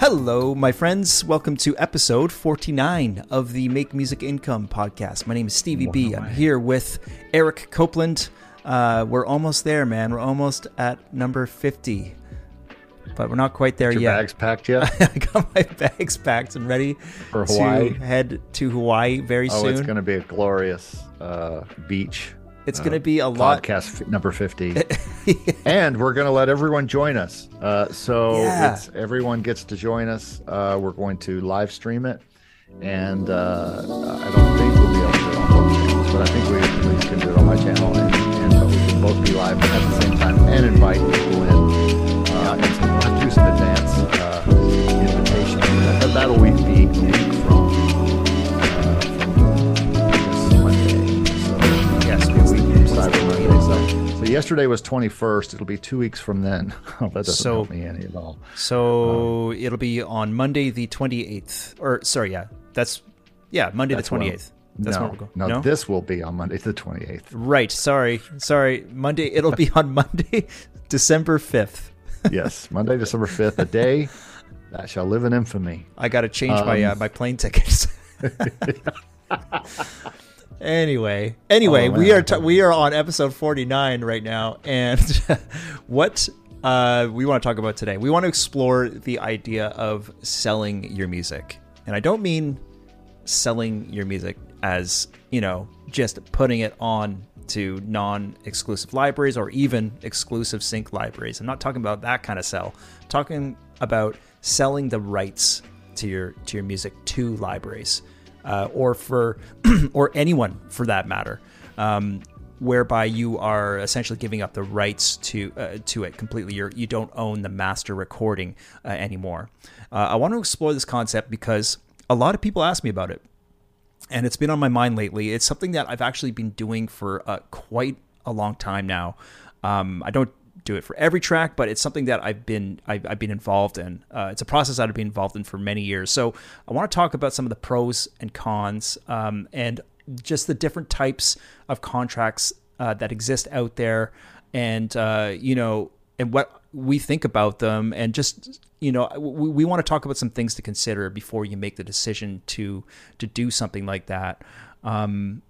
Hello, my friends. Welcome to episode 49 of the Make Music Income podcast. My name is Stevie B. I'm here with Eric Copeland. Uh, we're almost there, man. We're almost at number 50, but we're not quite there Your yet. bags packed yet? I got my bags packed and ready For Hawaii? to head to Hawaii very Oh, soon. it's going to be a glorious uh, beach. It's going to be a lot. Podcast f- number 50. and we're going to let everyone join us. Uh, so Yeah. it's, everyone gets to join us. Uh, we're going to live stream it. And uh, I don't think we'll be able to do it on both channels, but I think we at least can do it on my channel. And, and but we can both be live at the same time and invite people in. Uh, and so we'll do some advance uh, invitations. That, that'll be So, yesterday was 21st. It'll be two weeks from then. That doesn't So- help me any at all. So it'll be on Monday the 28th. Or, sorry, yeah. That's, yeah, Monday That's the when- 28th. That's no, we're going. no, this will be on Monday the 28th. Right. Sorry. Sorry. Monday. It'll be on Monday, December 5th. yes, Monday, December 5th, a day that shall live in infamy. I got to change my Um, uh, my plane tickets. Anyway, anyway, Oh, we are t- we are on episode 49 right now and what uh, we want to talk about today. We want to explore the idea of selling your music. And I don't mean selling your music as, you know, just putting it on to non-exclusive libraries or even exclusive sync libraries. I'm not talking about that kind of sell. I'm talking about selling the rights to your to your music to libraries uh, or for or anyone for that matter. Um, whereby you are essentially giving up the rights to uh, to it completely. You're, you don't own the master recording uh, anymore. Uh, I want to explore this concept because a lot of people ask me about it, and it's been on my mind lately. It's something that I've actually been doing for uh, quite a long time now. Um, I don't do it for every track, but it's something that I've been I've, I've been involved in. Uh, it's a process I've been involved in for many years. So I want to talk about some of the pros and cons, um, and just the different types of contracts uh, that exist out there, and uh, you know, and what we think about them, and just you know, we, we want to talk about some things to consider before you make the decision to to do something like that. Um,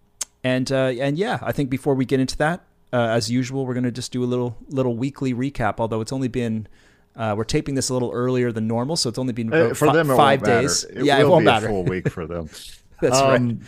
and uh, and yeah, I think before we get into that, uh, as usual, we're gonna just do a little little weekly recap. Although it's only been uh, we're taping this a little earlier than normal, so it's only been Uh, for fi- them, five days. It yeah, will it won't be matter. a full week for them. That's right. Um,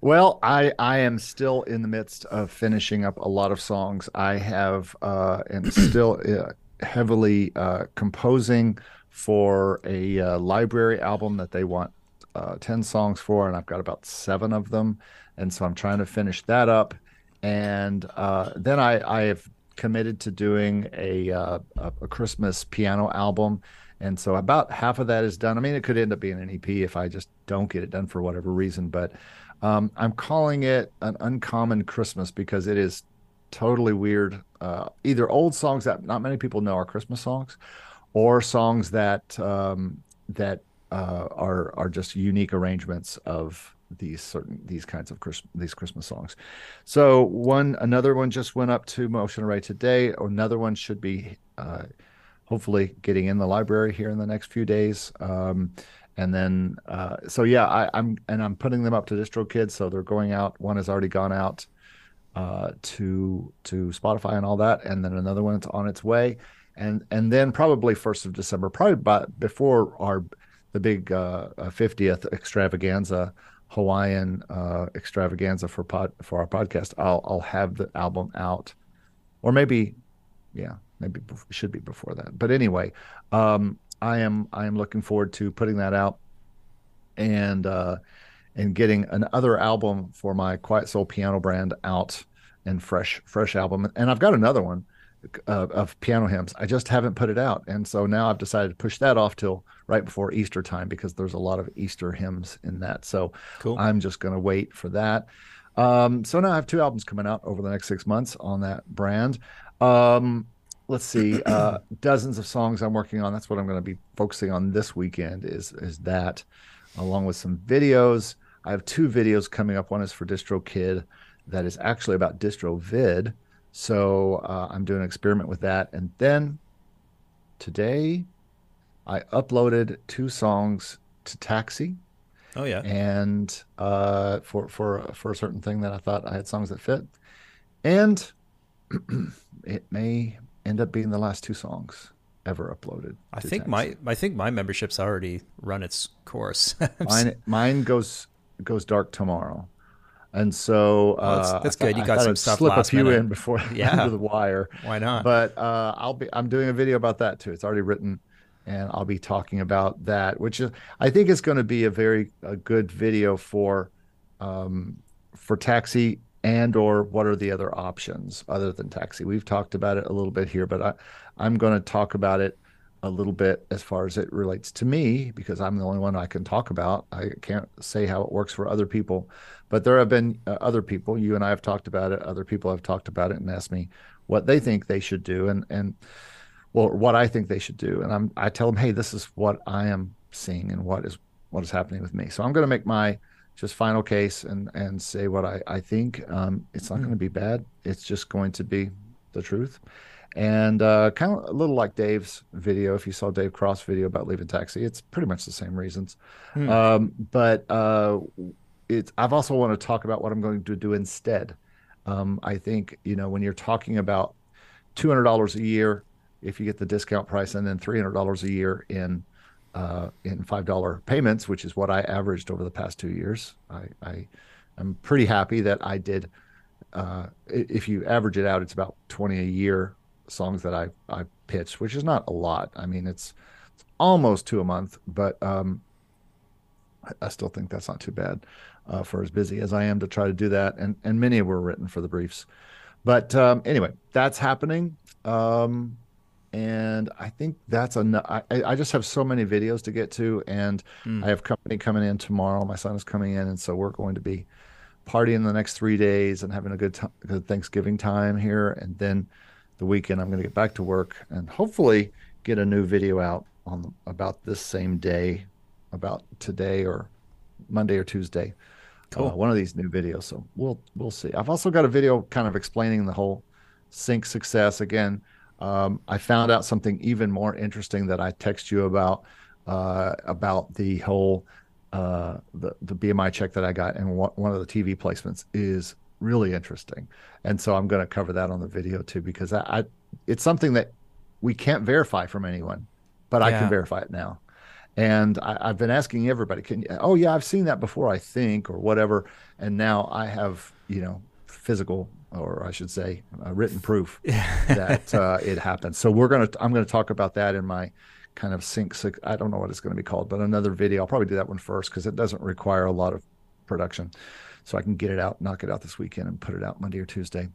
Well, I I am still in the midst of finishing up a lot of songs. I have uh, am still uh, heavily uh, composing for a uh, library album that they want uh, ten songs for, and I've got about seven of them, and so I'm trying to finish that up. And uh, then I I have committed to doing a uh, a, Christmas piano album. And so about half of that is done. I mean, it could end up being an EP if I just don't get it done for whatever reason. But um, I'm calling it an uncommon Christmas because it is totally weird. Uh, either old songs that not many people know are Christmas songs, or songs that um, that uh, are are just unique arrangements of these certain these kinds of these Christmas songs. So one another one just went up to Motion Array today. Another one should be. Uh, hopefully getting in the library here in the next few days. Um, and then, uh, so yeah, I, I'm and I'm putting them up to DistroKid, so they're going out. One has already gone out uh, to to Spotify and all that, and then another one's on its way, and and then probably first of December, probably by, before our the big uh, fiftieth extravaganza. Hawaiian uh, extravaganza for pod for our podcast. I'll I'll have the album out, or maybe, yeah, maybe should be before that. But anyway, um, I am I am looking forward to putting that out, and uh, and getting another album for my Quiet Soul piano brand out, and fresh fresh album. And I've got another one uh, of piano hymns. I just haven't put it out, and so now I've decided to push that off till right before Easter time because there's a lot of Easter hymns in that. So Cool. I'm just going to wait for that. Um, so now I have two albums coming out over the next six months on that brand. Um, let's see, uh, dozens of songs I'm working on. That's what I'm going to be focusing on this weekend. Is is that, along with some videos. I have two videos coming up. One is for DistroKid, that is actually about DistroVid. So uh, I'm doing an experiment with that, and then today I uploaded two songs to Taxi Oh yeah. and uh, for for for a certain thing that I thought I had songs that fit, and it may end up being the last two songs ever uploaded. I think Taxi. my I think my membership's already run its course. mine mine goes goes dark tomorrow, and so Oh, that's- uh, that's good. You I got some stuff Slip a few minute. in before Yeah. the wire. Why not? But uh, I'll be I'm doing a video about that too. It's already written, and I'll be talking about that, which is I think is going to be a very a good video for um, for taxi and or what are the other options other than taxi. We've talked about it a little bit here, but I I'm going to talk about it a little bit as far as it relates to me because I'm the only one I can talk about. I can't say how it works for other people, but there have been uh, other people. You and I have talked about it. Other people have talked about it and asked me what they think they should do, and and well, what I think they should do. And I'm I tell them, hey, this is what I am seeing and what is what is happening with me. So I'm going to make my just final case and and say what I I think. Um, it's not going to be bad. It's just going to be the truth. And uh, kind of a little like Dave's video. If you saw Dave Cross video about leaving taxi, it's pretty much the same reasons. Hmm. Um, but uh, it's I've also want to talk about what I'm going to do instead. Um, I think you know when you're talking about two hundred dollars a year if you get the discount price, and then three hundred dollars a year in uh, in five dollar payments, which is what I averaged over the past two years. I, I am pretty happy that I did. Uh, if you average it out, it's about twenty a year songs that I I pitched, which is not a lot. I mean, it's, it's almost two a month, but um, I- I still think that's not too bad uh, for as busy as I am to try to do that. And and many were written for the briefs. But um, anyway, that's happening. Um, and I think that's enough. I, I just have so many videos to get to, and Hmm. I have company coming in tomorrow. My son is coming in, and so we're going to be partying the next three days and having a good, t- good Thanksgiving time here. And then the weekend, I'm going to get back to work and hopefully get a new video out on about this same day, about today or Monday or Tuesday. Cool. Uh, one of these new videos. So we'll we'll see. I've also got a video kind of explaining the whole sync success again. Um, I found out something even more interesting that I text you about uh, about the whole uh, the the BMI check that I got and one one of the TV placements is really interesting, and so I'm going to cover that on the video too because I, I it's something that we can't verify from anyone, but I can verify it now. And I, I've been asking everybody, can you, oh yeah, I've seen that before, I think, or whatever. And now I have, you know, physical, or I should say, uh, written proof that uh, it happened. So we're gonna, I'm gonna talk about that in my kind of sync. I don't know what it's going to be called, but another video. I'll probably do that one first because it doesn't require a lot of production, so I can get it out, knock it out this weekend, and put it out Monday or Tuesday.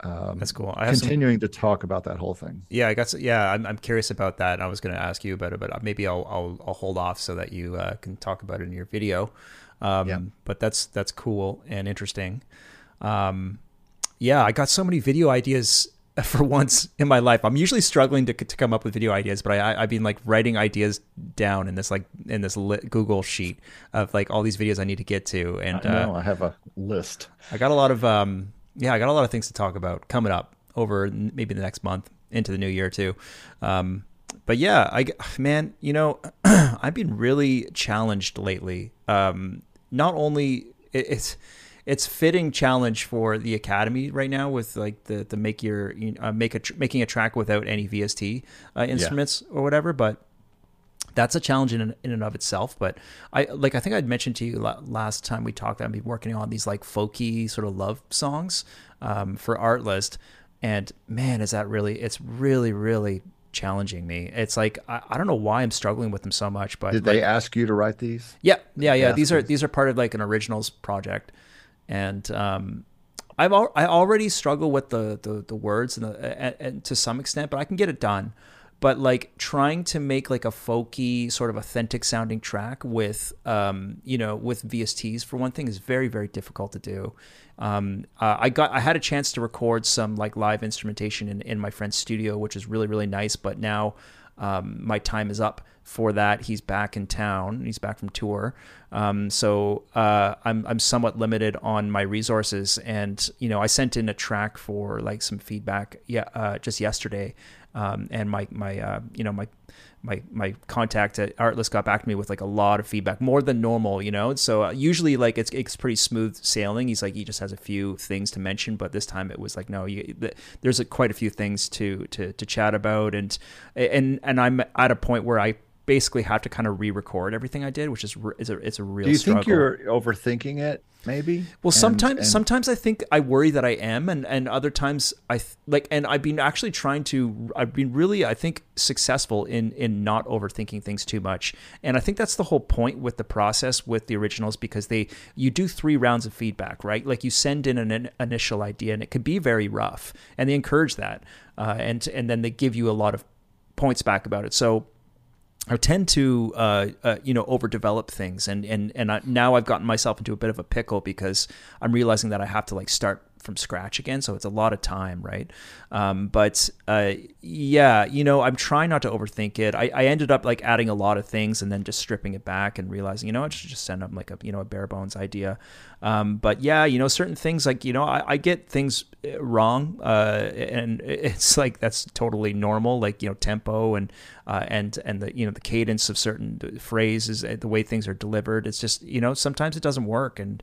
Um, That's cool. I have some, continuing to talk about that whole thing. yeah, I got. some- Yeah, I'm, I'm curious about that. I was going to ask you about it, but maybe I'll I'll, I'll hold off so that you uh, can talk about it in your video. Um, Yeah. But that's that's cool and interesting. Um, yeah, I got so many video ideas for once in my life. I'm usually struggling to, to come up with video ideas, but I, I've been like writing ideas down in this like in this Google sheet of like all these videos I need to get to, and I uh, know I have a list. I got a lot of um yeah, I got a lot of things to talk about coming up over maybe the next month into the new year too. Um but yeah, I man, you know, I've been really challenged lately. Um not only it, it's it's fitting challenge for the academy right now with like the the make your you know, uh, make a tr- making a track without any VST uh, instruments or whatever, but that's a challenge in, in and of itself. But I like I think I'd mentioned to you last time we talked that I've been working on these like folky sort of love songs um, for Artlist, and man, is that really? It's really really challenging me. It's like I, I don't know why I'm struggling with them so much, but Did like, they ask you to write these? yeah, yeah, yeah. Yeah, these are these are part of like an originals project, and um, I've al- I already struggle with the the, the words and, the, and, and to some extent, but I can get it done. But like trying to make like a folky sort of authentic sounding track with um you know with VSTs for one thing is very very difficult to do. Um, uh, I got I had a chance to record some like live instrumentation in, in my friend's studio, which is really really nice. But now um, my time is up for that. He's back in town. He's back from tour. Um, so uh, I'm I'm somewhat limited on my resources. And you know, I sent in a track for like some feedback. Yeah, uh, just yesterday. Um, and my my uh, you know my my my contact at Artlist got back to me with like a lot of feedback, more than normal, you know. So uh, usually like it's it's pretty smooth sailing. He's like he just has a few things to mention, but this time it was like no, you, the, there's a, quite a few things to to to chat about, and and and I'm at a point where I basically have to kind of re-record everything I did, which is is a it's a real. Do you struggle. think you're overthinking it? Maybe. Well, sometimes and- sometimes I think I worry that I am, and and other times I th- like, and I've been actually trying to. I've been really, I think, successful in in not overthinking things too much, and I think that's the whole point with the process with the originals because they you do three rounds of feedback, right? Like you send in an, in- initial idea, and it could be very rough, and they encourage that, uh, and and then they give you a lot of points back about it. So I tend to, uh, uh, you know, overdevelop things, and and and I, now I've gotten myself into a bit of a pickle because I'm realizing that I have to like start from scratch again. So it's a lot of time, right? Um, but uh, yeah, you know, I'm trying not to overthink it. I, I ended up like adding a lot of things and then just stripping it back and realizing, you know, I should just send them like a you know a bare bones idea. Um, but yeah, you know, certain things like you know, I, I get things uh, wrong, uh, and it's like that's totally normal. Like you know, tempo and uh, and and the you know the cadence of certain phrases, uh, the way things are delivered. It's just you know sometimes it doesn't work, and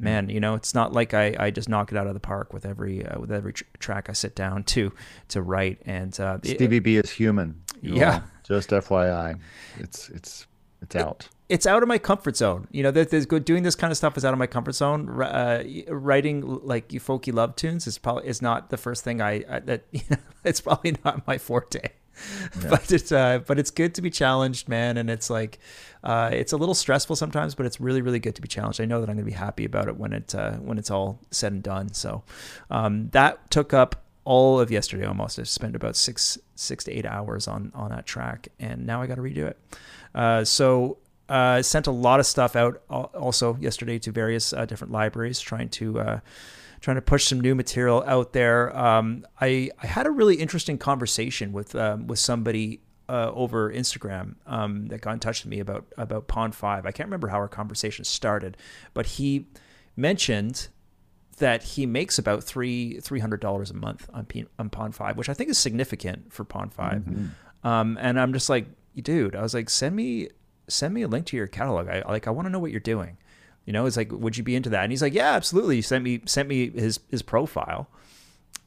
man, you know, it's not like I, I just knock it out of the park with every uh, with every tr- track I sit down to to write. And uh, it- Stevie B is human. you Yeah. Just FYI, it's it's it's out. It's out of my comfort zone. You know, that there's good doing this kind of stuff is out of my comfort zone. Uh, writing like folky love tunes is probably is not the first thing I, I that you know, it's probably not my forte. But it's uh, but it's good to be challenged, man. And it's like uh, it's a little stressful sometimes, but it's really really good to be challenged. I know that I'm going to be happy about it when it uh, when it's all said and done. So um, that took up all of yesterday almost. I spent about six six to eight hours on on that track, and now I got to redo it. Uh, so uh, sent a lot of stuff out also yesterday to various uh, different libraries, trying to uh, trying to push some new material out there. Um, I I had a really interesting conversation with um, with somebody. Uh, over Instagram, um, that got in touch with me about about Pond Five. I can't remember how our conversation started, but he mentioned that he makes about three three hundred dollars a month on P, on Pond Five, which I think is significant for Pond 5 Um, and I'm just like, dude, I was like, send me send me a link to your catalog. I like I want to know what you're doing. You know, it's like, would you be into that? And he's like, yeah, absolutely. He sent me sent me his his profile,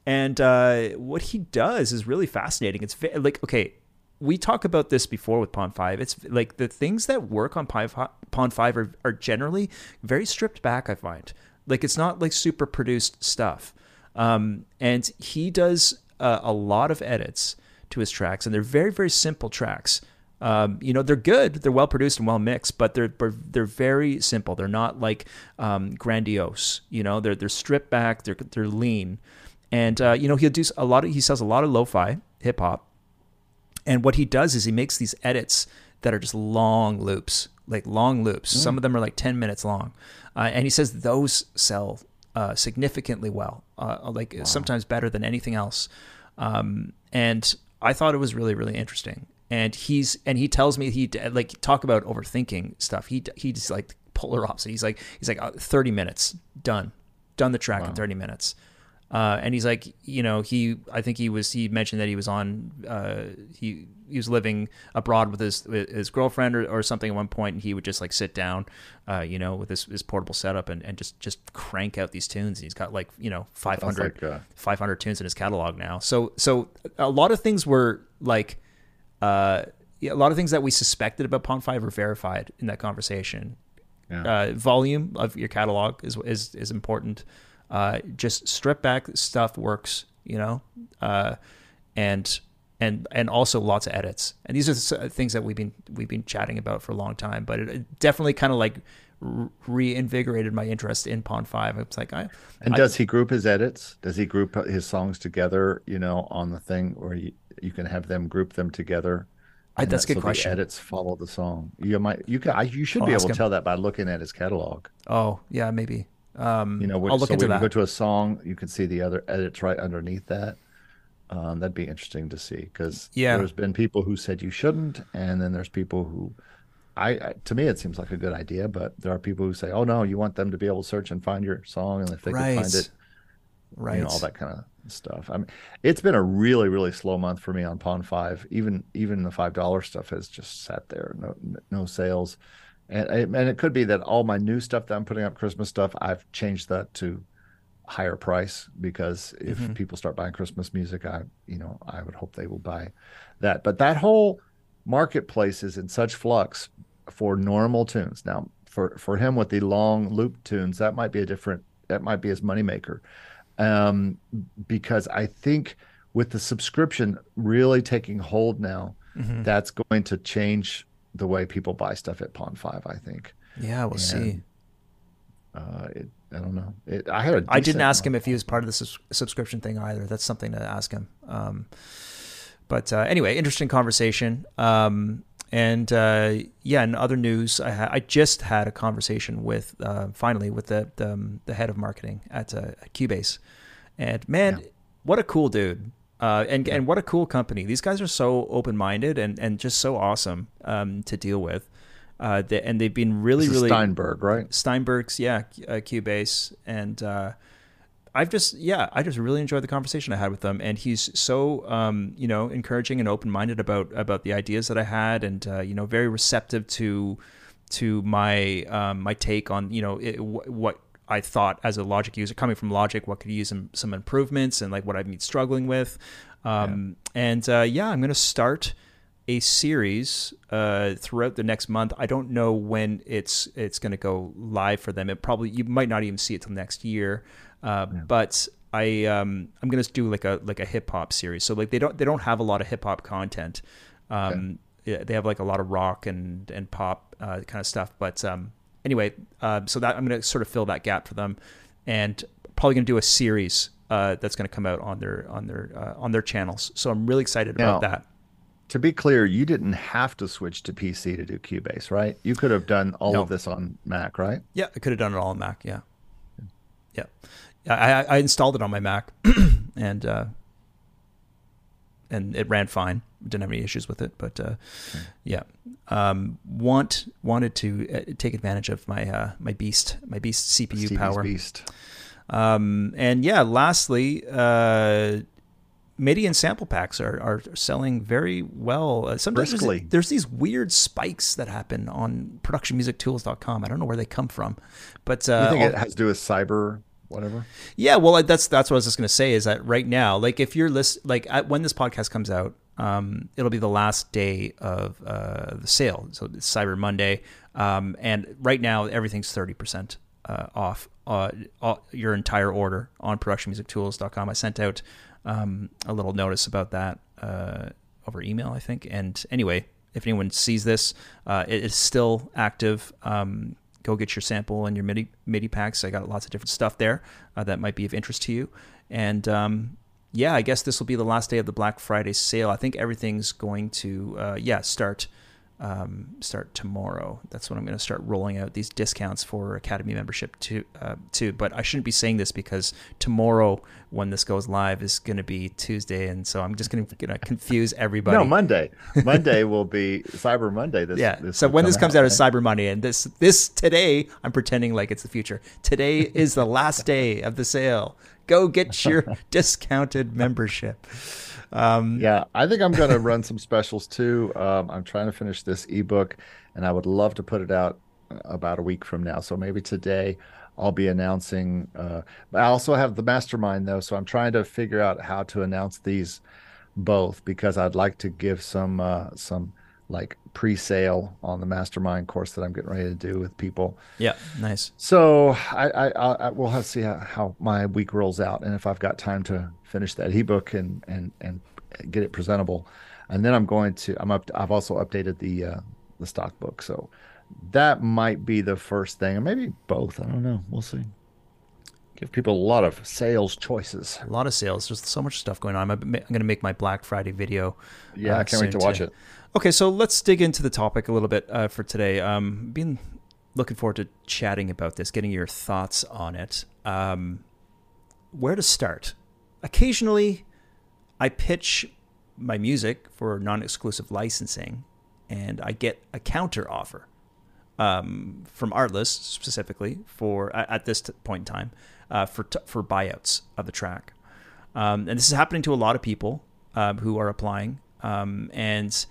and uh, what he does is really fascinating. It's like okay. We talk about this before with Pond Five. It's like the things that work on Pond Pond Five are, are generally very stripped back. I find like it's not like super produced stuff. Um, and he does uh, a lot of edits to his tracks, and they're very very simple tracks. Um, you know, they're good, they're well produced and well mixed, but they're they're, very simple. They're not like um, grandiose. You know, they're they're stripped back, they're they're lean, and uh, you know he'll do a lot of he sells a lot of lo-fi hip hop, and what he does is he makes these edits that are just long loops, like long loops. Some of them are like 10 minutes long. Uh, and he says those sell uh, significantly well, uh, like sometimes better than anything else. Um, and I thought it was really, really interesting. And he's and he tells me he like talk about overthinking stuff. He he's like polar opposite. He's like he's like uh, 30 minutes done, done the track in 30 minutes. Uh, and he's like, you know, he, I think he was, he mentioned that he was on, uh, he, he was living abroad with his, with his girlfriend or, or something at one point, and he would just like sit down, uh, you know, with his, his portable setup and, and just, just crank out these tunes. And he's got like, you know, 500, like, uh, 500 tunes in his catalog now. So, so a lot of things were like, uh, yeah, a lot of things that we suspected about Pond Five were verified in that conversation Yeah. uh, volume of your catalog is is is important. Uh, just strip back stuff works, you know, uh, and and and also lots of edits. And these are things that we've been we've been chatting about for a long time. But it, it definitely kind of like reinvigorated my interest in Pond Five. It's like I and does he group his edits? Does he group his songs together? You know, on the thing or you you can have them group them together. I, that's a good so question. The edits follow the song. You might you can I, you should I'll be able to tell that by looking at his catalog. Oh yeah, maybe. Um, you know, which, I'll look so into when that. you go to a song, you can see the other edits right underneath that. Um, that'd be interesting to see because yeah. there's been people who said you shouldn't, and then there's people who, I, I, to me it seems like a good idea, but there are people who say, oh no, you want them to be able to search and find your song, and if they right. can find it, right, you know, all that kind of stuff. I mean, it's been a really really slow month for me on Pond Five. Even even the five dollar stuff has just sat there, no no sales, and and it could be that all my new stuff that I'm putting up, Christmas stuff, I've changed that to higher price because if mm-hmm. people start buying Christmas music, I you know I would hope they will buy that. But that whole marketplace is in such flux for normal tunes. Now, for for him with the long loop tunes, that might be a different that might be his moneymaker. Um, because I think with the subscription really taking hold now, mm-hmm. that's going to change the way people buy stuff at Pond Five. I think. Yeah, we'll and, see. Uh, it, I don't know. It, I had. I didn't ask him if he was part of the sus- subscription thing either. That's something to ask him. Um, but uh, anyway, interesting conversation. Um, and uh, yeah, in other news, I, ha- I, just had a conversation with uh, finally with the the, um, the, head of marketing at, uh, Cubase, and man, yeah. what a cool dude! Uh, and yeah. and what a cool company. These guys are so open minded and and just so awesome um, to deal with. Uh, they, and they've been really, really Steinberg, right? Steinberg's, yeah, uh, Cubase, and uh, I've just, yeah, I just really enjoyed the conversation I had with them, and he's so, um, you know, encouraging and open minded about about the ideas that I had, and uh, you know, very receptive to to my um, my take on, you know, it, w- what I thought as a Logic user coming from Logic, what could use some, some improvements, and like what I've been struggling with, um, yeah. and uh, yeah, I'm gonna start a series uh, throughout the next month. I don't know when it's it's going to go live for them. It probably you might not even see it till next year. Uh, yeah. But I um, I'm going to do like a like a hip hop series. So like they don't they don't have a lot of hip hop content. Um, okay. They have like a lot of rock and and pop uh, kind of stuff. But um, anyway, uh, so that I'm going to sort of fill that gap for them, and probably going to do a series uh, that's going to come out on their on their uh, on their channels. So I'm really excited now, about that to be clear, you didn't have to switch to PC to do Cubase, right? You could have done all no. of this on Mac, right? Yeah, I could have done it all on Mac. Yeah, yeah. I, I installed it on my Mac, and uh, and it ran fine. Didn't have any issues with it, but uh, okay. yeah. Um, want wanted to uh, take advantage of my uh, my beast my beast CPU Stevie's power. Beast. Um, and yeah, lastly, uh, MIDI and sample packs are, are selling very well. Uh, sometimes there's, there's, these weird spikes that happen on productionmusictools.com. I don't know where they come from, but uh, you think it has to do with cyber whatever? Yeah, well, that's that's what I was just going to say. Is that right now, like if you're list, like when this podcast comes out, um, it'll be the last day of uh, the sale. So it's Cyber Monday, um, and right now everything's thirty percent uh, off uh, all, your entire order on productionmusictools.com. I sent out um, a little notice about that uh, over email, I think. And anyway, if anyone sees this, uh, it is still active. Um, go get your sample and your MIDI MIDI packs. I got lots of different stuff there uh, that might be of interest to you. And um, yeah, I guess this will be the last day of the Black Friday sale. I think everything's going to uh, yeah start um, start tomorrow. That's when I'm going to start rolling out these discounts for Academy membership too. Uh, too. But I shouldn't be saying this because tomorrow, when this goes live, is going to be Tuesday, and so I'm just going to confuse everybody. No, Monday. Monday will be Cyber Monday. This, yeah. This so when this comes out, out is Cyber Monday, and this this today, I'm pretending like it's the future. Today is the last day of the sale. Go get your discounted membership. Um, yeah, I think I'm going to run some specials too. Um, I'm trying to finish this ebook, and I would love to put it out uh, about a week from now. So maybe today I'll be announcing. Uh, I also have the mastermind though, so I'm trying to figure out how to announce these both because I'd like to give some uh, some like pre-sale on the mastermind course that I'm getting ready to do with people. Yeah, nice. So I, I, I will have to see how, how, my week rolls out and if I've got time to finish that ebook and and and get it presentable, and then I'm going to I'm up. I've also updated the uh, the stock book, so that might be the first thing, or maybe both. I don't know. We'll see. Give people a lot of sales choices. A lot of sales. There's so much stuff going on. I'm, I'm going to make my Black Friday video. Yeah, uh, I can't wait to watch too. it. Okay, so let's dig into the topic a little bit uh, for today. Um, been looking forward to chatting about this, getting your thoughts on it. Um, where to start? Occasionally, I pitch my music for non-exclusive licensing, and I get a counter offer um, from Artlist specifically for at this point in time uh, for t- for buyouts of the track. Um, and this is happening to a lot of people uh, who are applying. Um, and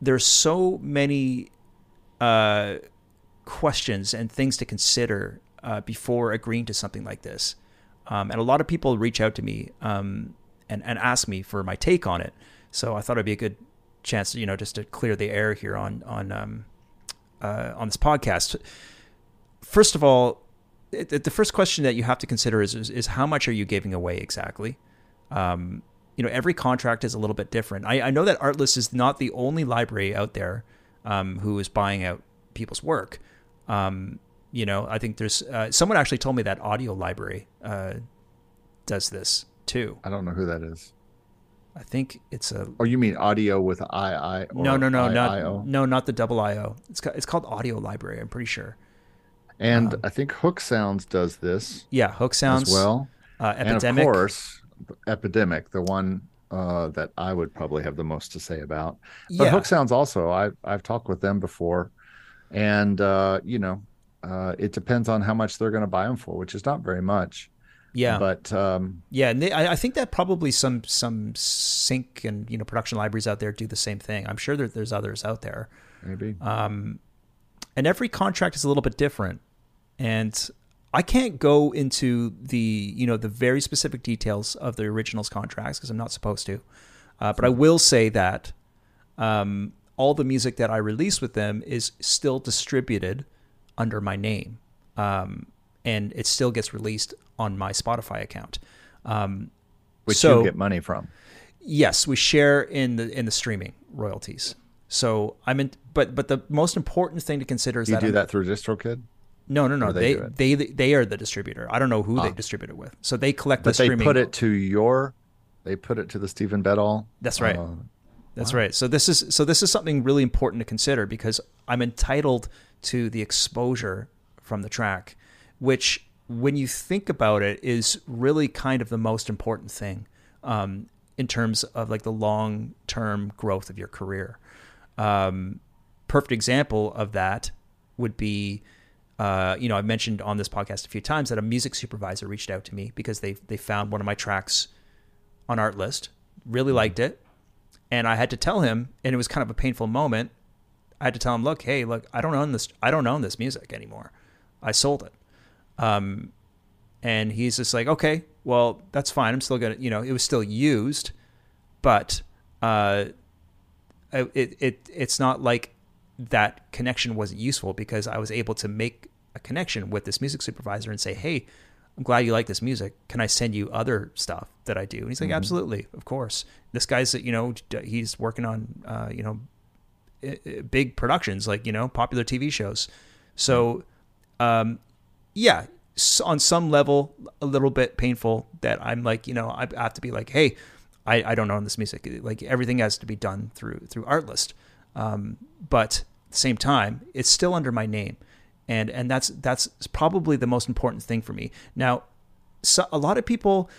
there's so many uh, questions and things to consider uh, before agreeing to something like this. Um, and a lot of people reach out to me um, and, and ask me for my take on it. So I thought it'd be a good chance, you know, just to clear the air here on on um, uh, on this podcast. First of all, it, the first question that you have to consider is, is, is how much are you giving away exactly? Um, you know, every contract is a little bit different. I, I know that Artlist is not the only library out there um, who is buying out people's work. Um, you know, I think there's uh, someone actually told me that Audio Library uh, does this too. I don't know who that is. I think it's a. Oh, you mean audio with I I? No, no, no, not no, not the double I O. It's it's called Audio Library. I'm pretty sure. And um, I think Hook Sounds does this. Yeah, Hook Sounds as well. Uh, Epidemic. And of course, Epidemic, the one uh, that I would probably have the most to say about. But yeah. Hook Sounds also, I've I've talked with them before, and uh, you know, uh, it depends on how much they're going to buy them for, which is not very much. Yeah, but um, yeah, and they, I, I, think that probably some some sync and you know production libraries out there do the same thing. I'm sure that there's others out there. Maybe. Um, and every contract is a little bit different and I can't go into the you know the very specific details of the originals contracts because I'm not supposed to, uh, but I will say that um, all the music that I release with them is still distributed under my name, um, and it still gets released on my Spotify account, um, which so, you get money from. Yes, we share in the in the streaming royalties. So I'm in, but but the most important thing to consider is you that do I'm, that through DistroKid. No, no, no. They they, they, they are the distributor. I don't know who ah. they distribute it with. So they collect but the streaming. But they put it to your. They put it to the Steven Beddall. That's right. Uh, That's wow. right. So this is so this is something really important to consider because I'm entitled to the exposure from the track, which when you think about it is really kind of the most important thing um, in terms of like the long term growth of your career. Um, perfect example of that would be uh, you know, I've mentioned on this podcast a few times that a music supervisor reached out to me because they they found one of my tracks on Artlist, really mm-hmm. liked it, and I had to tell him, and it was kind of a painful moment. I had to tell him, look, hey, look, I don't own this. I don't own this music anymore. I sold it. Um, and he's just like, okay, well, that's fine. I'm still gonna, you know, it was still used, but uh, it it it's not like that connection wasn't useful because I was able to make a connection with this music supervisor and say, "Hey, I'm glad you like this music. Can I send you other stuff that I do?" And he's like, mm-hmm. "Absolutely, of course." This guy's, you know, he's working on, uh, you know, big productions like you know popular TV shows. So, um, yeah, on some level, a little bit painful that I'm like, you know, I have to be like, "Hey, I, I don't own this music. Like everything has to be done through through Artlist." Um, but at the same time, it's still under my name, and and that's that's probably the most important thing for me. Now, so a lot of people,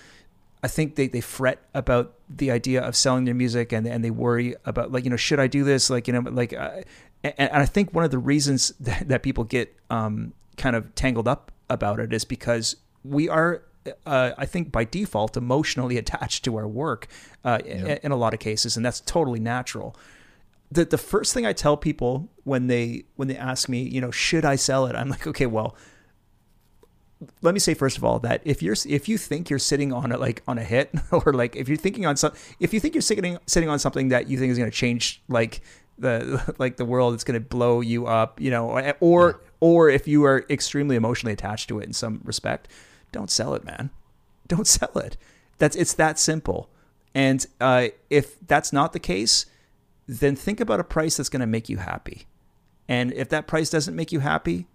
I think they, they fret about the idea of selling their music, and and they worry about like you know should I do this like you know like, uh, and, and, I think one of the reasons that, that people get um, kind of tangled up about it is because we are uh, I think by default emotionally attached to our work uh, yeah. in, in, a lot of cases, and that's totally natural the the first thing I tell people when they when they ask me, you know, should I sell it? I'm like, okay, well, let me say first of all that if you're if you think you're sitting on a like on a hit or like if you're thinking on some if you think you're sitting sitting on something that you think is going to change like the like the world it's going to blow you up you know or yeah. or if you are extremely emotionally attached to it in some respect don't sell it man don't sell it that's it's that simple And uh, if that's not the case, then think about a price that's going to make you happy. And if that price doesn't make you happy,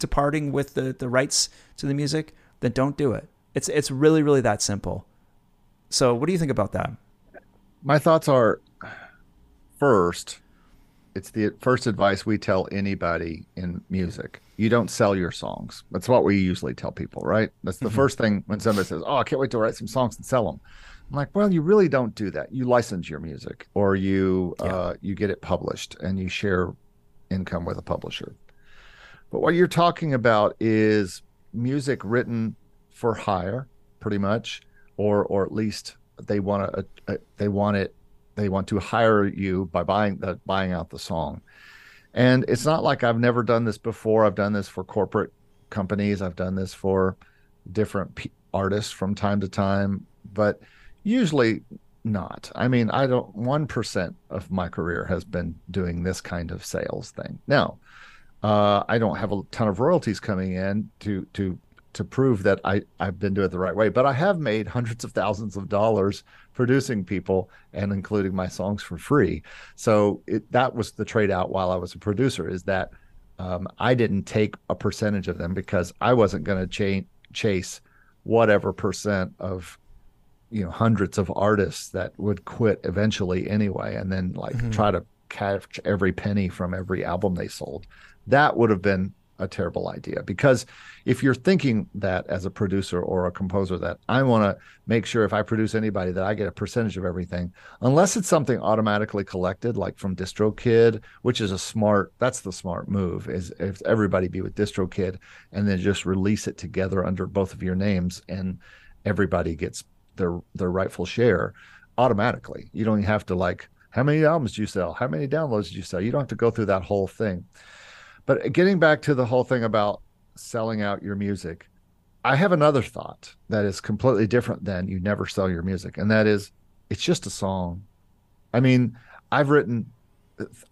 departing with the, the rights to the music, then don't do it. It's it's really really that simple. So, what do you think about that? My thoughts are first, it's the first advice we tell anybody in music. You don't sell your songs. That's what we usually tell people, right? That's the mm-hmm. first thing when somebody says, "Oh, I can't wait to write some songs and sell them." I'm like, well, you really don't do that. You license your music, or you yeah. uh, you get it published, and you share income with a publisher. But what you're talking about is music written for hire, pretty much, or or at least they want to uh, they want it they want to hire you by buying the buying out the song. And it's not like I've never done this before. I've done this for corporate companies. I've done this for different p- artists from time to time, but usually not. I mean, I don't. One percent of my career has been doing this kind of sales thing. Now, uh, I don't have a ton of royalties coming in to to to prove that I, I've been doing it the right way. But I have made hundreds of thousands of dollars producing people and including my songs for free. So it, that was the trade out while I was a producer is that um, I didn't take a percentage of them because I wasn't going to ch- chase whatever percent of you know hundreds of artists that would quit eventually anyway and then like mm-hmm. try to catch every penny from every album they sold that would have been a terrible idea because if you're thinking that as a producer or a composer that I want to make sure if I produce anybody that I get a percentage of everything unless it's something automatically collected like from DistroKid which is a smart that's the smart move is if everybody be with DistroKid and then just release it together under both of your names and everybody gets their their rightful share automatically you don't have to like how many albums do you sell how many downloads do you sell you don't have to go through that whole thing but getting back to the whole thing about selling out your music, I have another thought that is completely different than you never sell your music, and that is it's just a song. I mean, I've written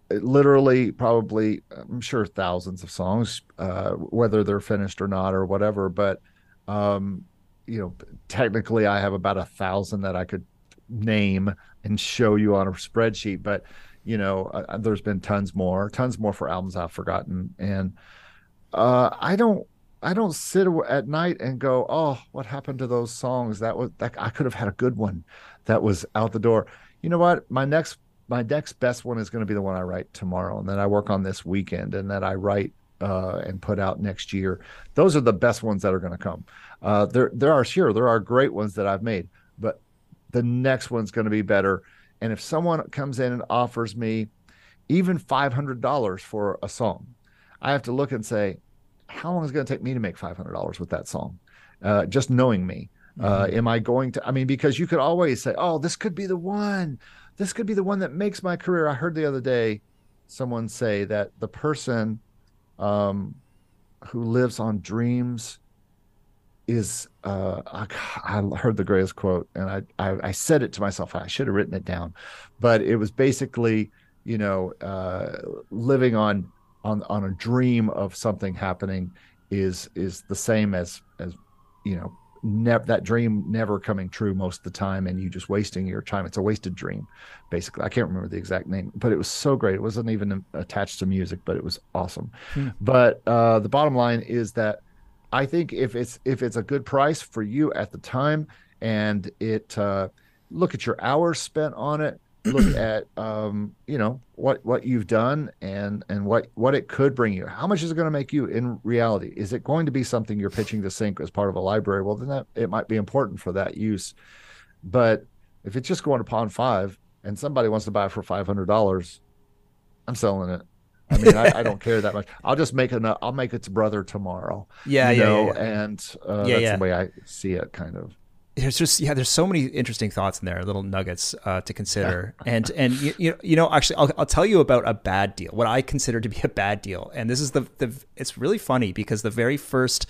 literally probably I'm sure thousands of songs, uh, whether they're finished or not or whatever. But um, you know, technically, I have about a thousand that I could name and show you on a spreadsheet. But you know, uh, uh, there's been tons more, tons more for albums I've forgotten, and uh, I don't, I don't sit at night and go, oh, what happened to those songs? That was that I could have had a good one, that was out the door. You know what? My next, my next best one is going to be the one I write tomorrow, and then I work on this weekend, and then I write uh, and put out next year. Those are the best ones that are going to come. Uh, there, there are sure there are great ones that I've made, but the next one's going to be better and if someone comes in and offers me even $500 for a song, I have to look and say, how long is it going to take me to make $500 with that song? Uh, just knowing me. Uh, mm-hmm. am I going to? I mean, because you could always say, oh, this could be the one. This could be the one that makes my career. I heard the other day someone say that the person um, who lives on dreams is uh, I heard the greatest quote, and I, I, I said it to myself. I should have written it down, but it was basically you know uh, living on on on a dream of something happening is is the same as as you know never that dream never coming true most of the time and you just wasting your time. It's a wasted dream basically. I can't remember the exact name but it was so great. It wasn't even attached to music but it was awesome. Hmm. but uh, the bottom line is that I think if it's if it's a good price for you at the time, and it uh, look at your hours spent on it, look at um, you know what what you've done and and what what it could bring you. How much is it going to make you in reality? Is it going to be something you're pitching to sync as part of a library? Well, then that it might be important for that use. But if it's just going to Pond5 and somebody wants to buy it for five hundred dollars, I'm selling it. I mean, I, I, don't care that much. I'll just make it. I'll make its brother tomorrow. Yeah, you yeah, know? yeah, yeah. And uh, yeah, that's yeah. the way I see it, kind of. There's just yeah, there's so many interesting thoughts in there, little nuggets uh, to consider, and and you, you know actually I'll, I'll tell you about a bad deal, what I consider to be a bad deal, and this is the the it's really funny because the very first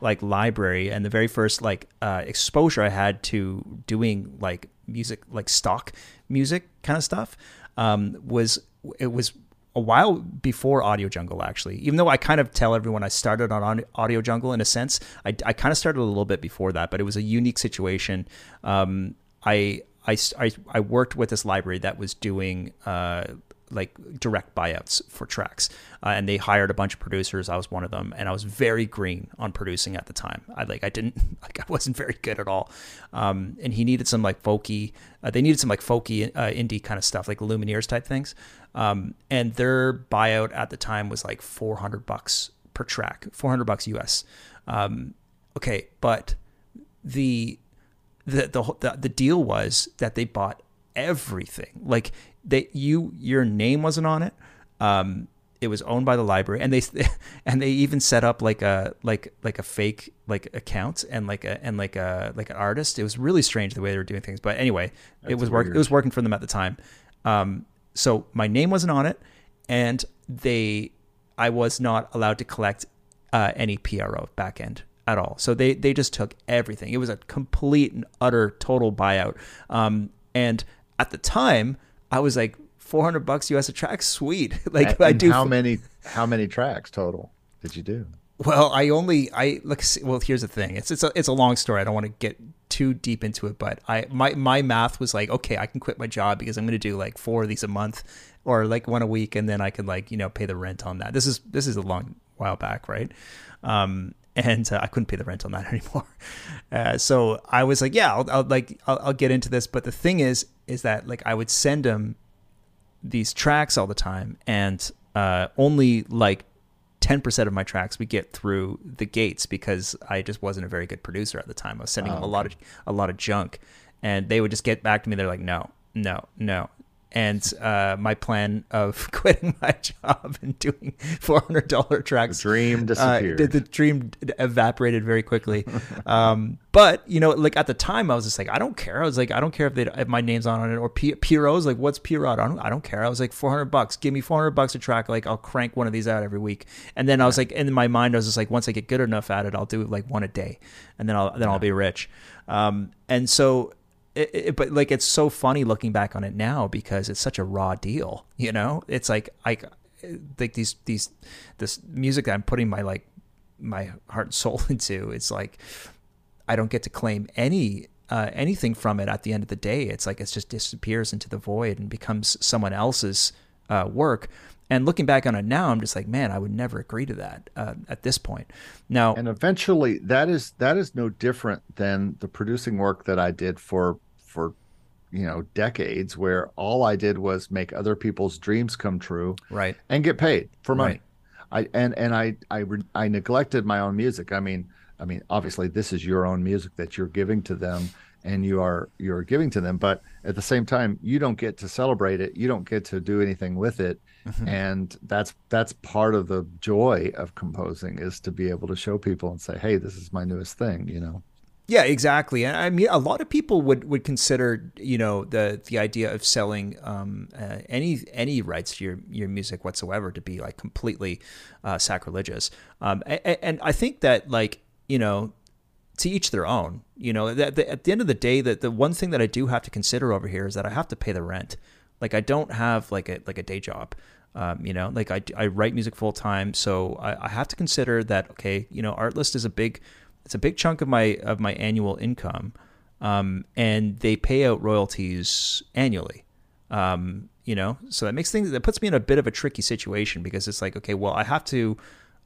like library and the very first like uh, exposure I had to doing like music like stock music kind of stuff um, was it was a while before Audio Jungle, actually. Even though I kind of tell everyone I started on Audio Jungle in a sense, I, I kind of started a little bit before that, but it was a unique situation. Um, I I, I, I worked with this library that was doing uh, like direct buyouts for tracks, uh, and they hired a bunch of producers. I was one of them, and I was very green on producing at the time. I like I didn't like I wasn't very good at all. Um, and he needed some like folky. Uh, they needed some like folky uh, indie kind of stuff, like Lumineers type things. Um, and their buyout at the time was like four hundred bucks per track, four hundred bucks US. Um, okay, but the the, the the deal was that they bought everything. Like they you your name wasn't on it. Um, it was owned by the library, and they and they even set up like a like like a fake like account and like a and like a like an artist. It was really strange the way they were doing things, but anyway, That's it was work. It was working for them at the time. Um, so my name wasn't on it, and they I was not allowed to collect uh, any PRO back end at all. So they they just took everything. It was a complete and utter total buyout. Um, and at the time, I was like, 400 bucks US a track, sweet. like and, I do. How many? How many tracks total did you do? Well, I only I look. Well, here's the thing. It's it's a it's a long story. I don't want to get too deep into it, but I my my math was like, okay, I can quit my job because I'm going to do like four of these a month, or like one a week, and then I can like you know pay the rent on that. This is this is a long while back, right? Um, and uh, I couldn't pay the rent on that anymore. Uh, so I was like, yeah, I'll, I'll like I'll, I'll, get into this. But the thing is, is that like I would send him these tracks all the time, and uh, only like ten percent of my tracks would get through the gates because I just wasn't a very good producer at the time. I was sending oh, them a okay. lot of a lot of junk, and they would just get back to me. They're like, no, no, no, and uh, my plan of quitting my job and doing four hundred dollar tracks. The dream uh, disappeared. Uh, the, dream evaporated very quickly. um, but you know, like at the time, I was just like, I don't care. I was like, I don't care if they if my name's on it or P- PRO's like, what's Pierrot? I don't, I don't care. I was like, four hundred bucks. Give me four hundred bucks a track. Like I'll crank one of these out every week. And then I was like, in my mind, I was just like, once I get good enough at it, I'll do like one a day, and then I'll then. I'll be rich. Um, and so it, it, but like it's so funny looking back on it now because it's such a raw deal. You know, it's like I like these these this music that I'm putting my like my heart and soul into. It's like I don't get to claim any uh, anything from it at the end of the day. It's like it just disappears into the void and becomes someone else's uh, work. And looking back on it now, I'm just like, man, I would never agree to that uh, at this point. Now, and eventually, that is that is no different than the producing work that I did for for you know decades where all I did was make other people's dreams come true, right, and get paid for money. Right. I and and I I I neglected my own music. I mean, I mean, obviously this is your own music that you're giving to them, and you are you're giving to them. But at the same time, you don't get to celebrate it. You don't get to do anything with it. Mm-hmm. And that's that's part of the joy of composing is to be able to show people and say, "Hey, this is my newest thing," you know. Yeah, exactly. And I mean, a lot of people would, would consider, you know, the the idea of selling um, uh, any any rights to your your music whatsoever to be like completely uh, sacrilegious. Um, and, and, I think that like you know, to each their own. You know, that at the end of the day, that the one thing that I do have to consider over here is that I have to pay the rent. Like I don't have like a like a day job. Um, you know, like I, I write music full time, so I, I have to consider that. Okay, you know, Artlist is a big it's a big chunk of my of my annual income, um, and they pay out royalties annually. Um, you know, so that makes things that puts me in a bit of a tricky situation because it's like, okay, well, I have to,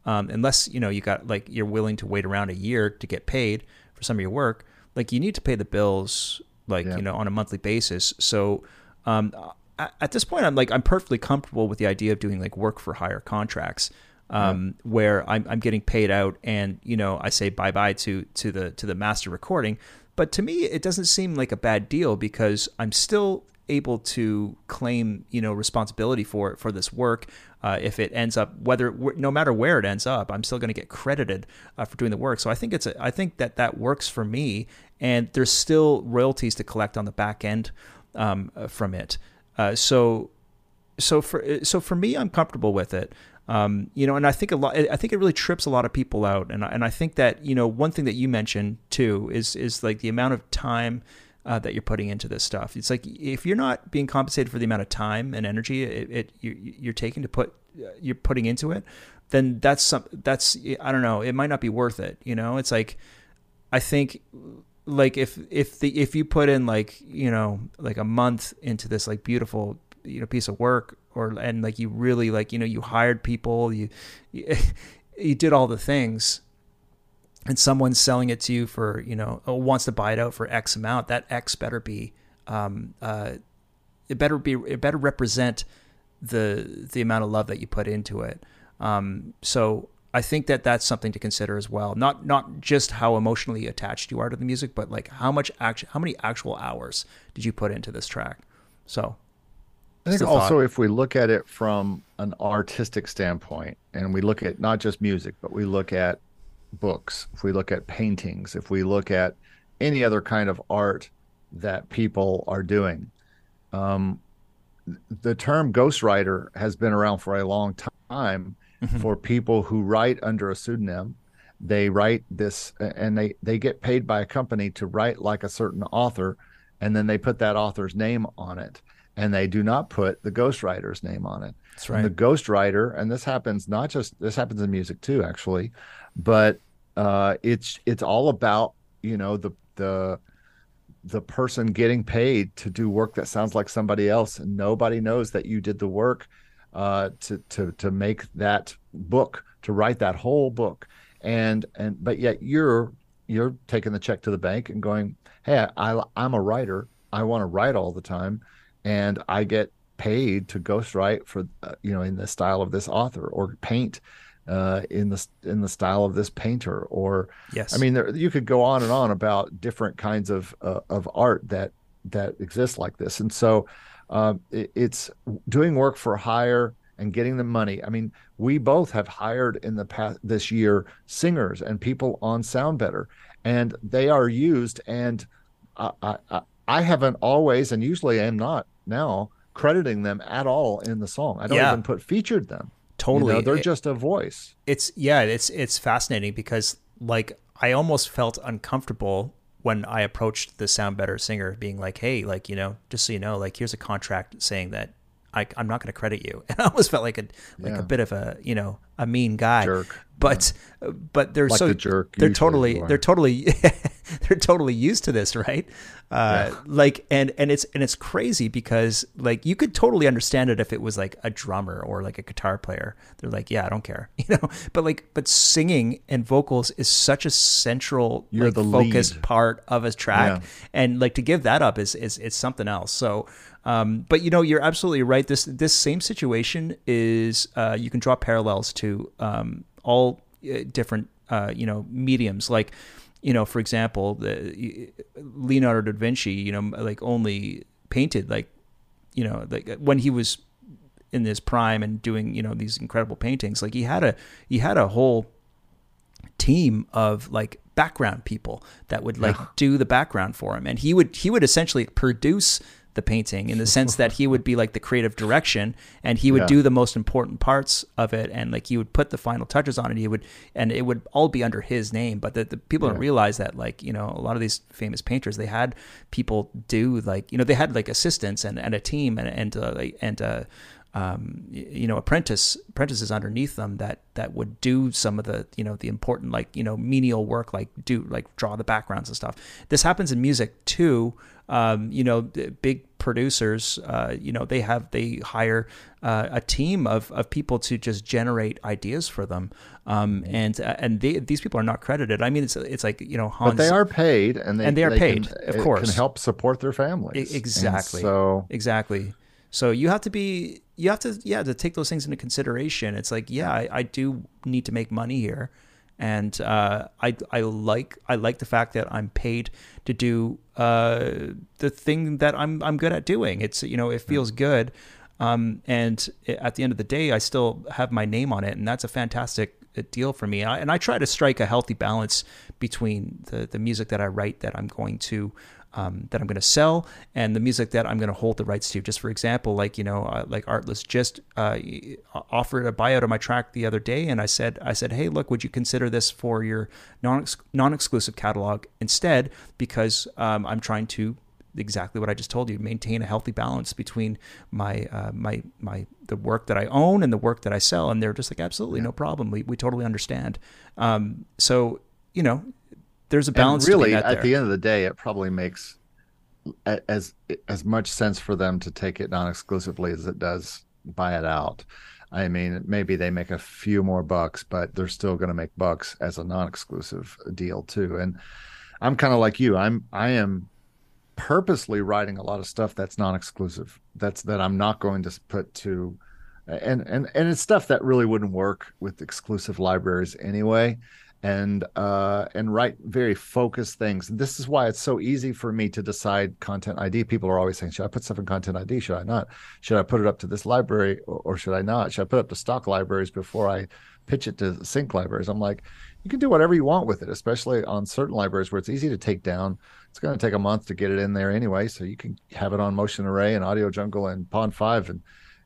um, unless you know you got like you're willing to wait around a year to get paid for some of your work, like you need to pay the bills like yeah. you know on a monthly basis. So um, at this point, I'm like I'm perfectly comfortable with the idea of doing like work for hire contracts um, yeah. where I'm, I'm getting paid out, and you know I say bye bye to to the to the master recording. But to me, it doesn't seem like a bad deal because I'm still able to claim you know responsibility for for this work. Uh, if it ends up whether no matter where it ends up, I'm still going to get credited uh, for doing the work. So I think it's a, I think that that works for me, and there's still royalties to collect on the back end um, from it. Uh, so so for so for me, I'm comfortable with it. Um, you know, and I think a lot. I think it really trips a lot of people out, and and I think that you know one thing that you mentioned too is is like the amount of time uh, that you're putting into this stuff. It's like if you're not being compensated for the amount of time and energy it, it you, are taking to put uh, you're putting into it, then that's some that's I don't know. It might not be worth it. You know, it's like I think like if if the if you put in like you know like a month into this like beautiful you know piece of work or and like you really like you know you hired people you you, you did all the things and someone's selling it to you for you know oh, wants to buy it out for x amount that x better be um uh it better be it better represent the the amount of love that you put into it um so I think that that's something to consider as well. Not not just how emotionally attached you are to the music, but like how much act- how many actual hours did you put into this track? So I think also if we look at it from an artistic standpoint and we look at not just music, but we look at books, if we look at paintings, if we look at any other kind of art that people are doing, um, the term ghostwriter has been around for a long time mm-hmm. for people who write under a pseudonym. They write this and they, they get paid by a company to write like a certain author, and then they put that author's name on it. And they do not put the ghostwriter's name on it. That's right. And the ghostwriter, and this happens not just this happens in music too, actually, but uh, it's it's all about you know the the the person getting paid to do work that sounds like somebody else and nobody knows that you did the work uh, to to to make that book, to write that whole book, and and but yet you're you're taking the check to the bank and going, hey, I I'm a writer. I want to write all the time, and I get paid to ghostwrite for uh, you know in the style of this author or paint uh, in the in the style of this painter or yes i mean there, you could go on and on about different kinds of uh, of art that that exists like this and so um, it, it's doing work for hire and getting the money. I mean, we both have hired in the past this year singers and people on SoundBetter, and they are used. And I, I, I haven't always, and usually I am not now crediting them at all in the song. I don't yeah. even put featured them. Totally, you know, they're it, just a voice. It's yeah, it's it's fascinating because like I almost felt uncomfortable when I approached the SoundBetter singer, being like, "Hey, like you know, just so you know, like here's a contract saying that I, am not going to credit you," and I almost felt like a like yeah. a bit of a you know a mean guy. Jerk. But yeah. but they're like so the jerk. They're totally they're totally they're totally used to this, right? Uh, yeah. Like and and it's and it's crazy because like you could totally understand it if it was like a drummer or like a guitar player. They're like, yeah, I don't care, you know. But like, but singing and vocals is such a central, You're like, the focused lead. part of a track, and like to give that up is is is something else. So. Um, but you know, you're absolutely right. This this same situation is uh, you can draw parallels to um, all uh, different uh, you know mediums like you know for example the leonardo da vinci you know like only painted like you know like uh, when he was in his prime and doing you know these incredible paintings like he had a he had a whole team of like background people that would like yeah. do the background for him and he would he would essentially produce the painting in the sense that he would be like the creative direction and he would yeah. do the most important parts of it and like he would put the final touches on it he would and it would all be under his name but the, the people yeah. don't realize that like you know a lot of these famous painters they had people do like you know they had like assistants and, and a team and and uh, and uh, um, you know apprentice apprentices underneath them that that would do some of the you know the important like you know menial work like do like draw the backgrounds and stuff this happens in music too um, you know, big producers, uh, you know, they have they hire uh, a team of, of people to just generate ideas for them, um, and uh, and they, these people are not credited. I mean, it's it's like you know, Hans, but they are paid, and they and they are they paid, can, of course, can help support their families. Exactly. And so exactly. So you have to be you have to yeah to take those things into consideration. It's like yeah, I, I do need to make money here and uh, I I like I like the fact that I'm paid to do uh, the thing that I'm I'm good at doing. It's you know it feels good, um, and at the end of the day, I still have my name on it, and that's a fantastic uh, deal for me. I, and I try to strike a healthy balance between the the music that I write that I'm going to um, that I'm going to sell and the music that I'm going to hold the rights to. Just for example, like you know, uh, like Artlist just uh, offered a buyout of my track the other day, and I said, I said, hey, look, would you consider this for your non non exclusive catalog instead? Because um, I'm trying to exactly what I just told you, maintain a healthy balance between my uh, my my the work that I own and the work that I sell. And they're just like, absolutely, yeah. no problem. We we totally understand. Um, so you know, there's a balance. And really, at the end of the day, it probably makes as as much sense for them to take it non-exclusively as it does buy it out. I mean, maybe they make a few more bucks, but they're still going to make bucks as a non-exclusive deal too. And I'm kind of like you. I'm I am purposely writing a lot of stuff that's non-exclusive. That's that I'm not going to put to and and and it's stuff that really wouldn't work with exclusive libraries anyway and uh, and write very focused things. This is why it's so easy for me to decide content ID. People are always saying, "Should I put stuff in content ID? Should I not? Should I put it up to this library or, or should I not? Should I put it up to stock libraries before I pitch it to sync libraries?" I'm like, you can do whatever you want with it, especially on certain libraries where it's easy to take down. It's going to take a month to get it in there anyway, so you can have it on Motion Array and Audio Jungle and Pond5 and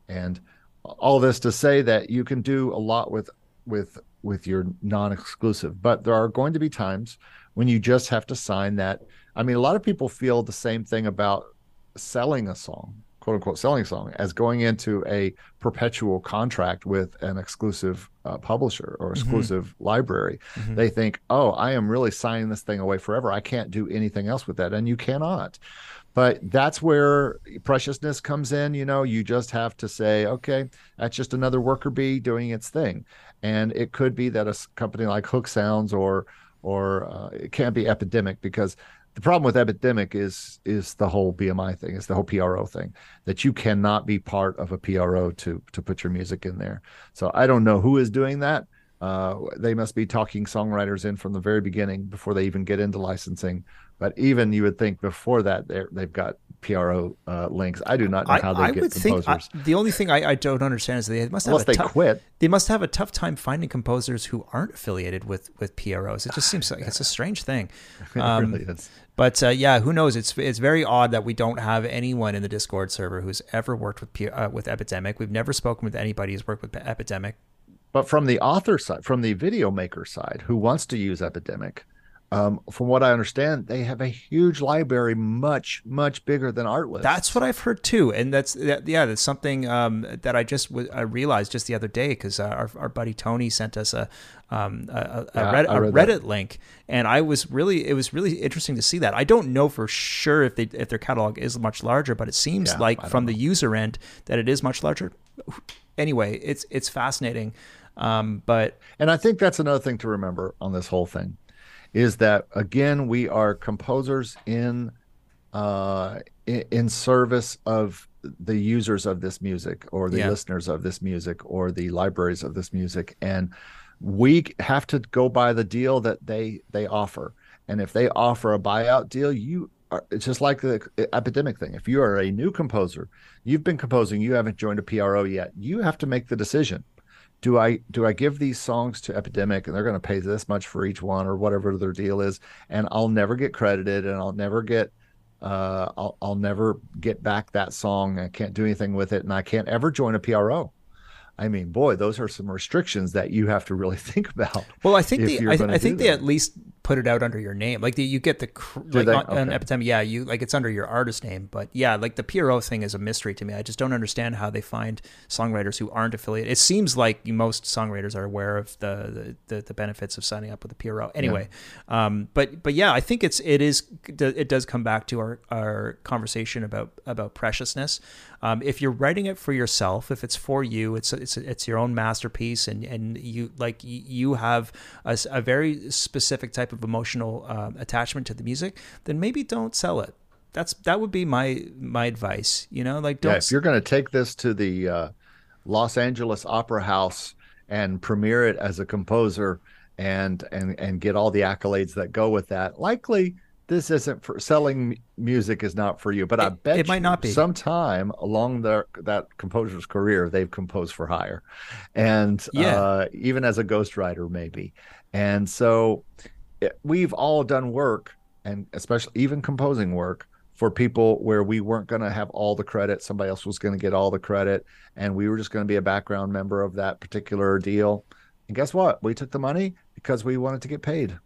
and all this to say that you can do a lot with with with your non-exclusive but there are going to be times when you just have to sign that. I mean a lot of people feel the same thing about selling a song quote unquote selling song as going into a perpetual contract with an exclusive uh, publisher or mm-hmm. exclusive mm-hmm. library mm-hmm. they think oh i am really signing this thing away forever i can't do anything else with that and you cannot but that's where preciousness comes in you know you just have to say okay that's just another worker bee doing its thing and it could be that a company like HookSounds or or uh, it can't be epidemic because the problem with epidemic is is the whole bmi thing is the whole pro thing that you cannot be part of a pro to to put your music in there so i don't know who is doing that uh, they must be talking songwriters in from the very beginning before they even get into licensing but even you would think before that they've got PRO uh, links. I do not know how they I, get would composers. Think, I, the only thing I, I, don't understand is they must have Unless a they tough, quit. They must have a tough time finding composers who aren't affiliated with with PROs. It just seems like it's a strange thing. Um, it really is. But uh, yeah, who knows? It's it's very odd that we don't have anyone in the Discord server who's ever worked with uh, with Epidemic. We've never spoken with anybody who's worked with Epidemic. But from the author side, from the video maker side, who wants to use Epidemic, um, from what I understand, they have a huge library, much much bigger than Artlist. That's what I've heard too, and that's that, yeah, that's something um, that I just w- I realized just the other day because uh, our our buddy Tony sent us a um, a, a, yeah, Reddit, a Reddit link, and I was really it was really interesting to see that. I don't know for sure if they if their catalog is much larger, but it seems yeah, like from know. the user end that it is much larger. Anyway, it's it's fascinating. Um, but and I think that's another thing to remember on this whole thing is that again we are composers in uh, in service of the users of this music or the yeah. listeners of this music or the libraries of this music. And we have to go by the deal that they they offer. And if they offer a buyout deal you are it's just like the epidemic thing. If you are a new composer you've been composing you haven't joined a pro yet you have to make the decision do I do I give these songs to Epidemic and they're going to pay this much for each one or whatever their deal is, and I'll never get credited and I'll never get uh, I'll I'll never get back that song. I can't do anything with it, and I can't ever join a PRO. I mean, boy, those are some restrictions that you have to really think about. Well, I think the I, I think they at least put it out under your name. Like the, you get the like on, okay. on Epidemic, yeah, you like it's under your artist name. But yeah, like the PRO thing is a mystery to me. I just don't understand how they find songwriters who aren't affiliated. It seems like most songwriters are aware of the the, the benefits of signing up with the PRO. Anyway, yeah. Um, but but yeah, I think it's it is it does come back to our our conversation about about preciousness. Um, if you're writing it for yourself, if it's for you, it's it's it's your own masterpiece, and and you like you have a, a very specific type of emotional uh, attachment to the music, then maybe don't sell it. That's that would be my my advice. You know, like don't. Yeah, if you're going to take this to the uh, Los Angeles Opera House and premiere it as a composer and and and get all the accolades that go with that, likely this isn't for selling music is not for you but i bet it might not be. sometime along their that composer's career they've composed for hire. And yeah. uh, even as a ghostwriter maybe. And so it, we've all done work and especially even composing work for people where we weren't going to have all the credit somebody else was going to get all the credit and we were just going to be a background member of that particular deal. And guess what? We took the money because we wanted to get paid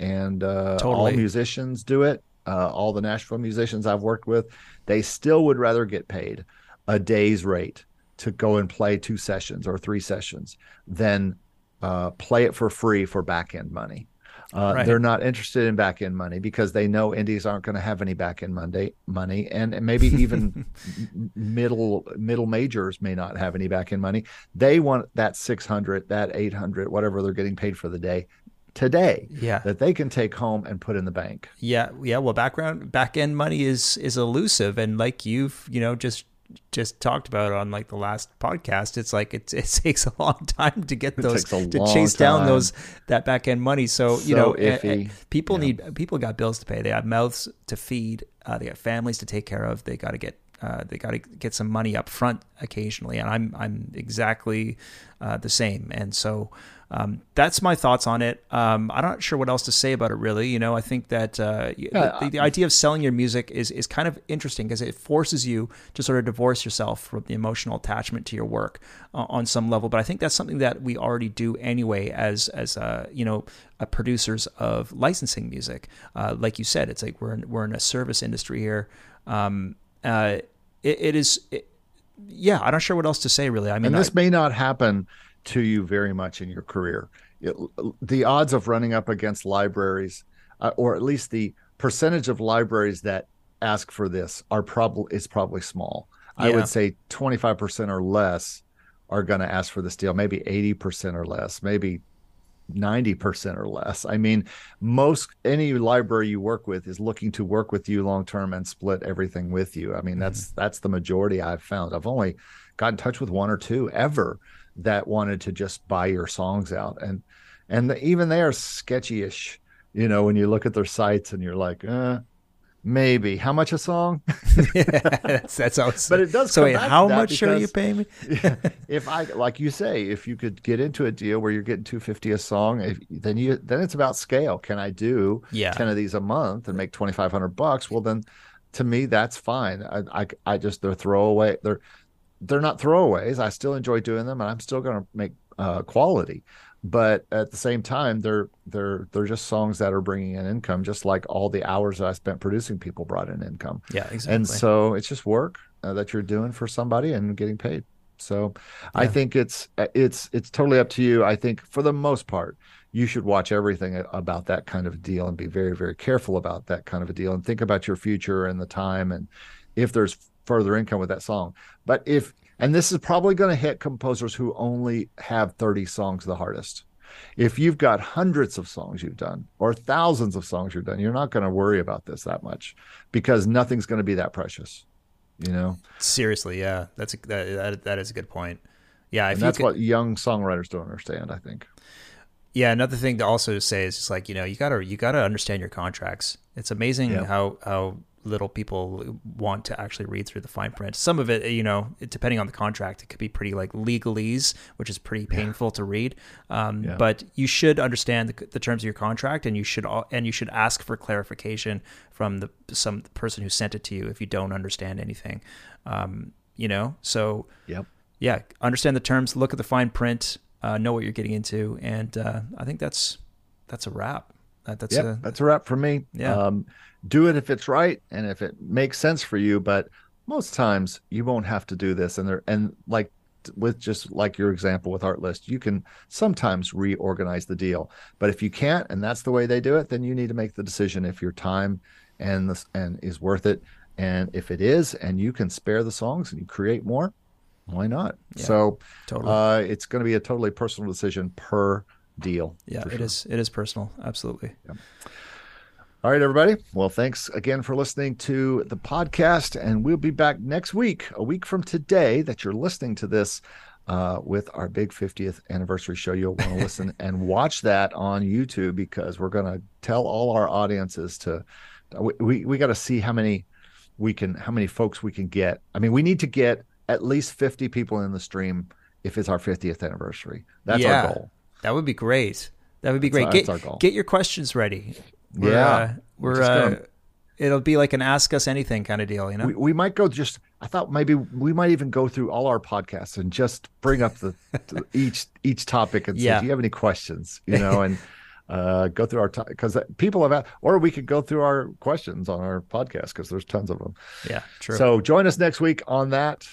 and uh, totally. all musicians do it. Uh, all the Nashville musicians I've worked with, they still would rather get paid a day's rate to go and play two sessions or three sessions than uh, play it for free for back end money. Uh, Right. They're not interested in back end money because they know indies aren't going to have any back end Monday money, and maybe even middle middle majors may not have any back end money. They want that six hundred, that eight hundred, whatever they're getting paid for the day today Yeah. that they can take home and put in the bank. Yeah, yeah. Well, background back end money is is elusive, and like you've you know just just talked about on like the last podcast, it's like it, it takes a long time to get those to chase down time. those that back end money. So, you know, people Yeah. need people got bills to pay. They have mouths to feed. Uh, they have families to take care of. They got to get. Uh, they got to get some money up front occasionally, and I'm I'm exactly uh, the same. And so um, that's my thoughts on it. Um, I'm not sure what else to say about it. Really, you know, I think that uh, Yeah, the, the idea of selling your music is is kind of interesting because it forces you to sort of divorce yourself from the emotional attachment to your work uh, on some level. But I think that's something that we already do anyway as as uh, you know uh, producers of licensing music. Uh, like you said, it's like we're in, we're in a service industry here. Um, uh, it, it is. It, yeah, I'm not sure what else to say really. I mean, and this I- may not happen to you very much in your career. It, the odds of running up against libraries, uh, or at least the percentage of libraries that ask for this, are probably is probably small. I would say 25% or less are going to ask for this deal. Maybe 80% or less. Maybe 90% or less. I mean, most any library you work with is looking to work with you long term and split everything with you. I mean, that's that's the majority I've found. I've only got in touch with one or two ever that wanted to just buy your songs out and and the, even they are sketchy-ish, you know, when you look at their sites and you're like, uh maybe how much a song? that's that's how. But it does So wait, how much are you because- paying me? if I like you say, if you could get into a deal where you're getting 250 a song, if, then you then it's about scale. Can I do Yeah. 10 of these a month and make 2500 bucks? Well then to me that's fine. I I, I just they're throwaway they're they're not throwaways. I still enjoy doing them and I'm still going to make uh, quality. But at the same time, they're they're they're just songs that are bringing in income, just like all the hours that I spent producing people brought in income. Yeah, exactly. And so it's just work uh, that you're doing for somebody and getting paid. So I think it's uh, it's it's totally up to you. I think for the most part, you should watch everything about that kind of deal and be very very careful about that kind of a deal and think about your future and the time and if there's further income with that song. But if and this is probably going to hit composers who only have 30 songs the hardest. If you've got hundreds of songs you've done or thousands of songs you've done, you're not going to worry about this that much because nothing's going to be that precious, you know? Seriously, yeah, that's a, that, that that is a good point. Yeah, And you that's could- what young songwriters don't understand, I think. Yeah, another thing to also say is just like you know you gotta you gotta understand your contracts. It's amazing Yeah. how how little people want to actually read through the fine print. Some of it, you know, depending on the contract, it could be pretty like legalese, which is pretty painful to read. Um, Yeah. But you should understand the, the terms of your contract, and you should al- and you should ask for clarification from the some person who sent it to you if you don't understand anything. Um, you know, so Yep. yeah, understand the terms, look at the fine print, uh, know what you're getting into, and uh, I think that's that's a wrap. That, that's Yep, a, that's a wrap for me. Yeah. Um, do it if it's right and if it makes sense for you, but most times you won't have to do this. And there, and like with just like your example with Artlist, you can sometimes reorganize the deal. But if you can't, and that's the way they do it, then you need to make the decision if your time and this and is worth it. And if it is, and you can spare the songs and you create more, why not? Yeah, so totally. uh, it's going to be a totally personal decision per deal. yeah, it sure. is. It is personal. Absolutely. All right, everybody. Well, thanks again for listening to the podcast. And we'll be back next week, a week from today, that you're listening to this uh, with our big 50th anniversary show. You'll want to listen and watch that on YouTube because we're going to tell all our audiences to, we, we, we got to see how many we can, how many folks we can get. I mean, we need to get at least 50 people in the stream if it's our 50th anniversary. That's Yeah. our goal. That would be great. That would be That's great. our- get, our goal. get your questions ready. We're, Yeah. uh, we're. Uh, it'll be like an ask us anything kind of deal, you know. we, we might go just i thought maybe we might even go through all our podcasts and just bring up the, each each topic and say Yeah. do you have any questions you know and uh go through our because people have asked, or we could go through our questions on our podcast because there's tons of them yeah, true. so join us next week on that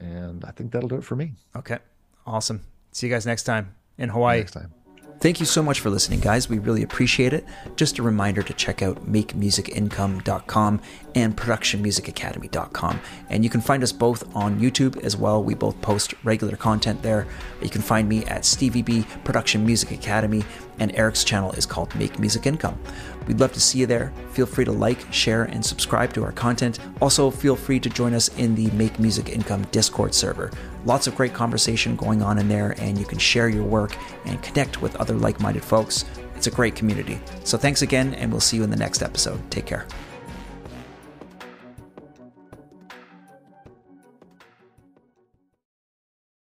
and i think that'll do it for me okay, awesome. See you guys next time in Hawaii. next time Thank you so much for listening, guys. We really appreciate it. Just a reminder to check out makemusicincome.com and productionmusicacademy.com. And you can find us both on YouTube as well. We both post regular content there. You can find me at Stevie B Production Music Academy, and Eric's channel is called Make Music Income. We'd love to see you there. Feel free to like, share, and subscribe to our content. Also, feel free to join us in the Make Music Income Discord server. Lots of great conversation going on in there, and you can share your work and connect with other like minded folks. It's a great community. So, thanks again, and we'll see you in the next episode. Take care.